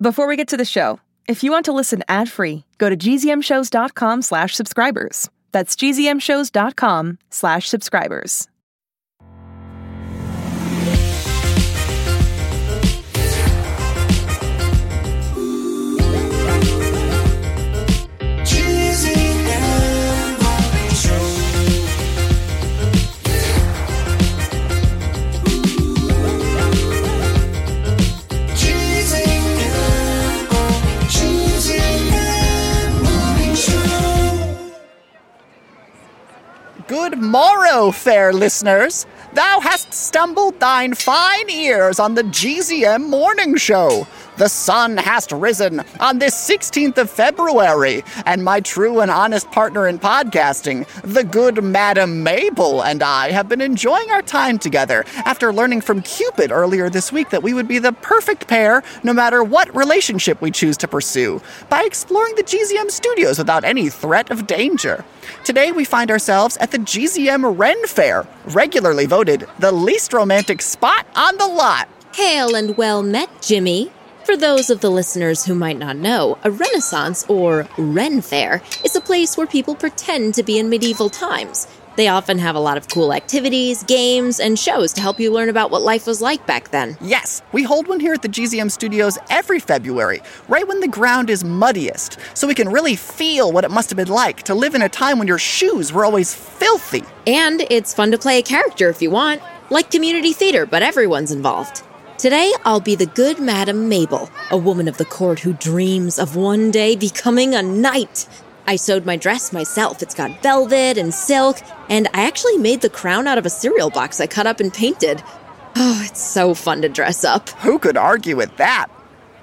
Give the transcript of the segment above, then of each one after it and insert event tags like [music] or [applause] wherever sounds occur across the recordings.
Before we get to the show, if you want to listen ad-free, go to gzmshows.com slash subscribers. That's gzmshows.com slash subscribers. Good morrow, fair listeners. Thou hast stumbled thine fine ears on the GZM morning show. The sun hast risen on this 16th of February, and my true and honest partner in podcasting, the good Madam Mabel, and I have been enjoying our time together after learning from Cupid earlier this week that we would be the perfect pair no matter what relationship we choose to pursue by exploring the GZM studios without any threat of danger. Today we find ourselves at the GZM Ren Fair, regularly voted the least romantic spot on the lot. Hail and well met, Jimmy. For those of the listeners who might not know, a Renaissance or Ren Fair is a place where people pretend to be in medieval times. They often have a lot of cool activities, games, and shows to help you learn about what life was like back then. Yes, we hold one here at the GZM studios every February, right when the ground is muddiest, so we can really feel what it must have been like to live in a time when your shoes were always filthy. And it's fun to play a character if you want, like community theater, but everyone's involved. Today, I'll be the good Madam Mabel, a woman of the court who dreams of one day becoming a knight. I sewed my dress myself. It's got velvet and silk, and I actually made the crown out of a cereal box I cut up and painted. [sighs] Oh, it's so fun to dress up. Who could argue with that?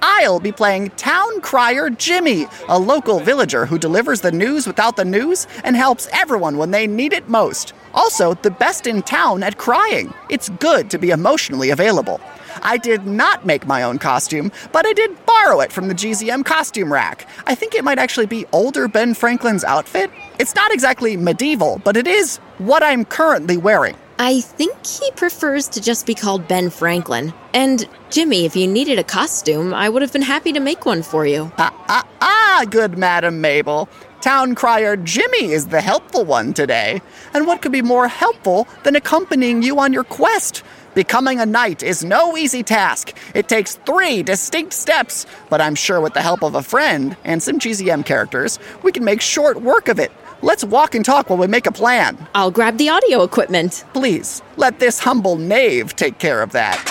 I'll be playing Town Crier Jimmy, a local villager who delivers the news without the news and helps everyone when they need it most. Also, the best in town at crying. It's good to be emotionally available. I did not make my own costume, but I did borrow it from the GZM costume rack. I think it might actually be older Ben Franklin's outfit. It's not exactly medieval, but it is what I'm currently wearing. I think he prefers to just be called Ben Franklin. And Jimmy, if you needed a costume, I would have been happy to make one for you. Ah, ah, ah, good Madam Mabel. Town Crier Jimmy is the helpful one today. And what could be more helpful than accompanying you on your quest? Becoming a knight is no easy task. It takes three distinct steps, but I'm sure with the help of a friend and some GZM characters, we can make short work of it. Let's walk and talk while we make a plan. I'll grab the audio equipment. Please, let this humble knave take care of that.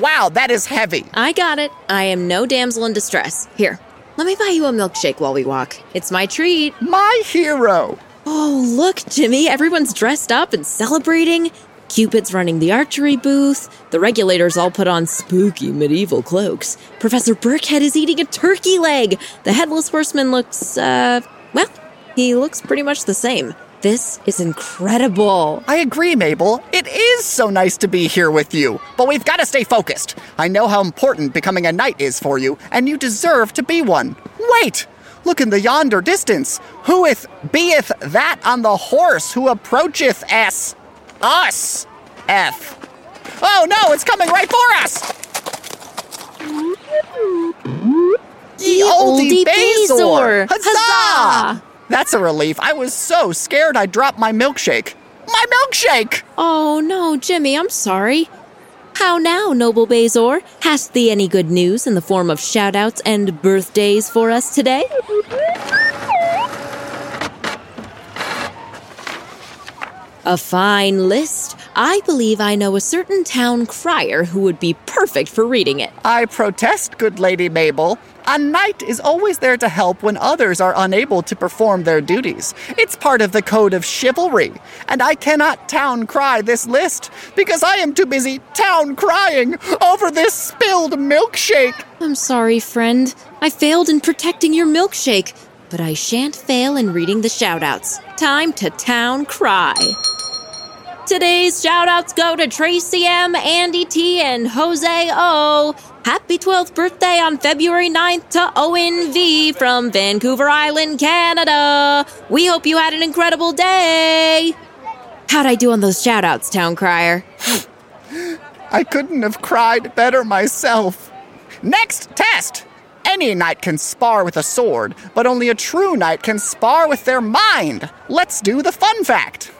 Wow, that is heavy. I got it. I am no damsel in distress. Here, let me buy you a milkshake while we walk. It's my treat. My hero. Oh, look, Jimmy, everyone's dressed up and celebrating. Cupid's running the archery booth. The regulators all put on spooky medieval cloaks. Professor Burkhead is eating a turkey leg. The headless horseman looks, uh, well, he looks pretty much the same. This is incredible. I agree, Mabel. It is so nice to be here with you. But we've got to stay focused. I know how important becoming a knight is for you, and you deserve to be one. Wait! Look in the yonder distance. Whoeth beeth that on the horse who approacheth us? Us! F. Oh no, it's coming right for us! Ye olde Bezor! Huzzah! That's a relief. I was so scared I dropped my milkshake. My milkshake! Oh no, Jimmy, I'm sorry. How now, noble Bazor? Hast thee any good news in the form of shoutouts and birthdays for us today? A fine list. I believe I know a certain town crier who would be perfect for reading it. I protest, good Lady Mabel. A knight is always there to help when others are unable to perform their duties. It's part of the code of chivalry. And I cannot town cry this list because I am too busy town crying over this spilled milkshake. I'm sorry, friend. I failed in protecting your milkshake, but I shan't fail in reading the shoutouts. Time to town cry. Today's shoutouts go to Tracy M, Andy T, and Jose O. Happy 12th birthday on February 9th to Owen V from Vancouver Island, Canada. We hope you had an incredible day. How'd I do on those shoutouts, Town Crier? I couldn't have cried better myself. Next test! Any knight can spar with a sword, but only a true knight can spar with their mind. Let's do the fun fact.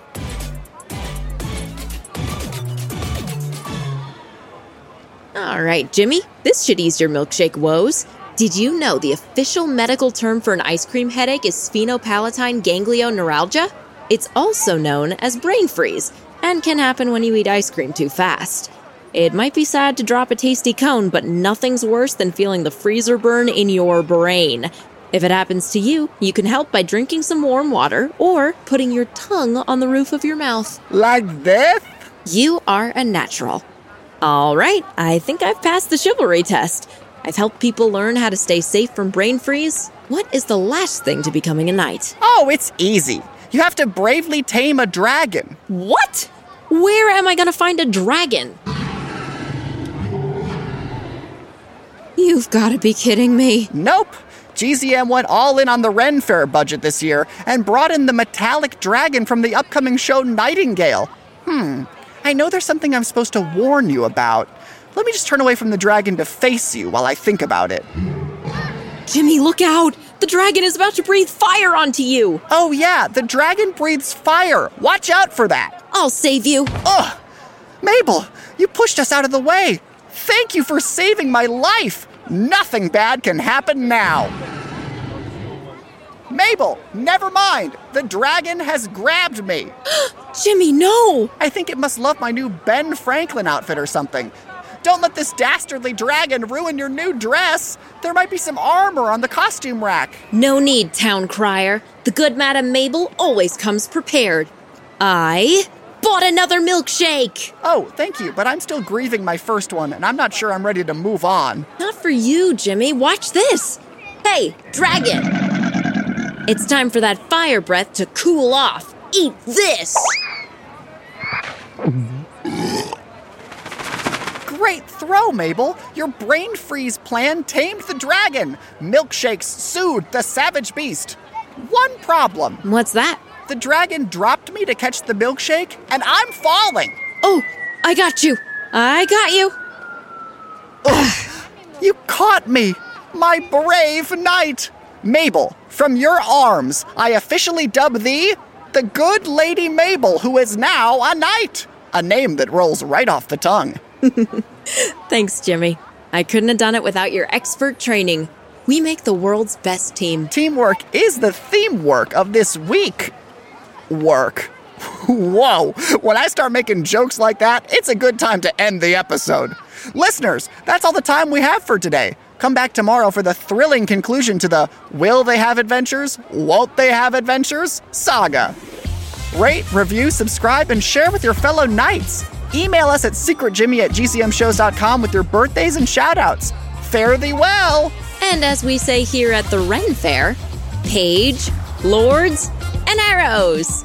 All right, Jimmy, this should ease your milkshake woes. Did you know the official medical term for an ice cream headache is sphenopalatine ganglioneuralgia? It's also known as brain freeze and can happen when you eat ice cream too fast. It might be sad to drop a tasty cone, but nothing's worse than feeling the freezer burn in your brain. If it happens to you, you can help by drinking some warm water or putting your tongue on the roof of your mouth. Like this? You are a natural. All right, I think I've passed the chivalry test. I've helped people learn how to stay safe from brain freeze. What is the last thing to becoming a knight? Oh, it's easy. You have to bravely tame a dragon. What? Where am I going to find a dragon? You've got to be kidding me. Nope. GZM went all in on the Ren Fair budget this year and brought in the metallic dragon from the upcoming show Nightingale. Hmm, I know there's something I'm supposed to warn you about. Let me just turn away from the dragon to face you while I think about it. Jimmy, look out! The dragon is about to breathe fire onto you! Oh, yeah, the dragon breathes fire. Watch out for that. I'll save you. Ugh! Mabel, you pushed us out of the way. Thank you for saving my life. Nothing bad can happen now. Mabel, never mind. The dragon has grabbed me. [gasps] [gasps] Jimmy, no! I think it must love my new Ben Franklin outfit or something. Don't let this dastardly dragon ruin your new dress. There might be some armor on the costume rack. No need, town crier. The good Madam Mabel always comes prepared. I bought another milkshake! Oh, thank you, but I'm still grieving my first one, and I'm not sure I'm ready to move on. Not for you, Jimmy. Watch this. Hey, dragon! It's time for that fire breath to cool off. Eat this! Great throw, Mabel! Your brain freeze plan tamed the dragon! Milkshakes sued the savage beast! One problem What's that? the dragon dropped me to catch the milkshake, and I'm falling! Oh, I got you. I got you. You caught me! My brave knight! Mabel, from your arms, I officially dub thee the good Lady Mabel, who is now a knight! A name that rolls right off the tongue. [laughs] Thanks, Jimmy. I couldn't have done it without your expert training. We make the world's best team. Teamwork is the theme work of this week. Work. [laughs] Whoa, when I start making jokes like that, it's a good time to end the episode. Listeners, that's all the time we have for today. Come back tomorrow for the thrilling conclusion to the Will They Have Adventures? Won't They Have Adventures? saga. Rate, review, subscribe, and share with your fellow knights. Email us at secretjimmy at gzmshows.com with your birthdays and shoutouts. Fare thee well! And as we say here at the Ren Fair, page, lords, and arrows.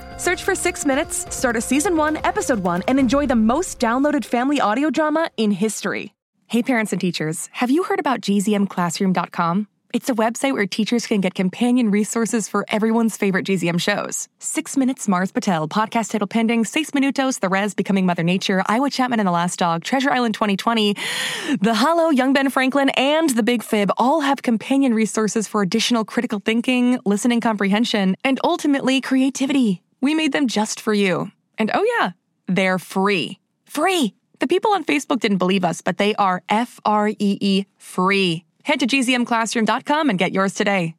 Search for Six Minutes, start a season one, episode one, and enjoy the most downloaded family audio drama in history. Hey, parents and teachers, have you heard about gzmclassroom.com? It's a website where teachers can get companion resources for everyone's favorite GZM shows. Six Minutes, Mars Patel, Podcast Title Pending, Seis Minutos, The Res, Becoming Mother Nature, Iowa Chapman and the Last Dog, Treasure Island 2020, The Hollow, Young Ben Franklin, and The Big Fib all have companion resources for additional critical thinking, listening comprehension, and ultimately creativity. We made them just for you. And oh, yeah, they're free. Free! The people on Facebook didn't believe us, but they are F R E E free. Head to gzmclassroom.com and get yours today.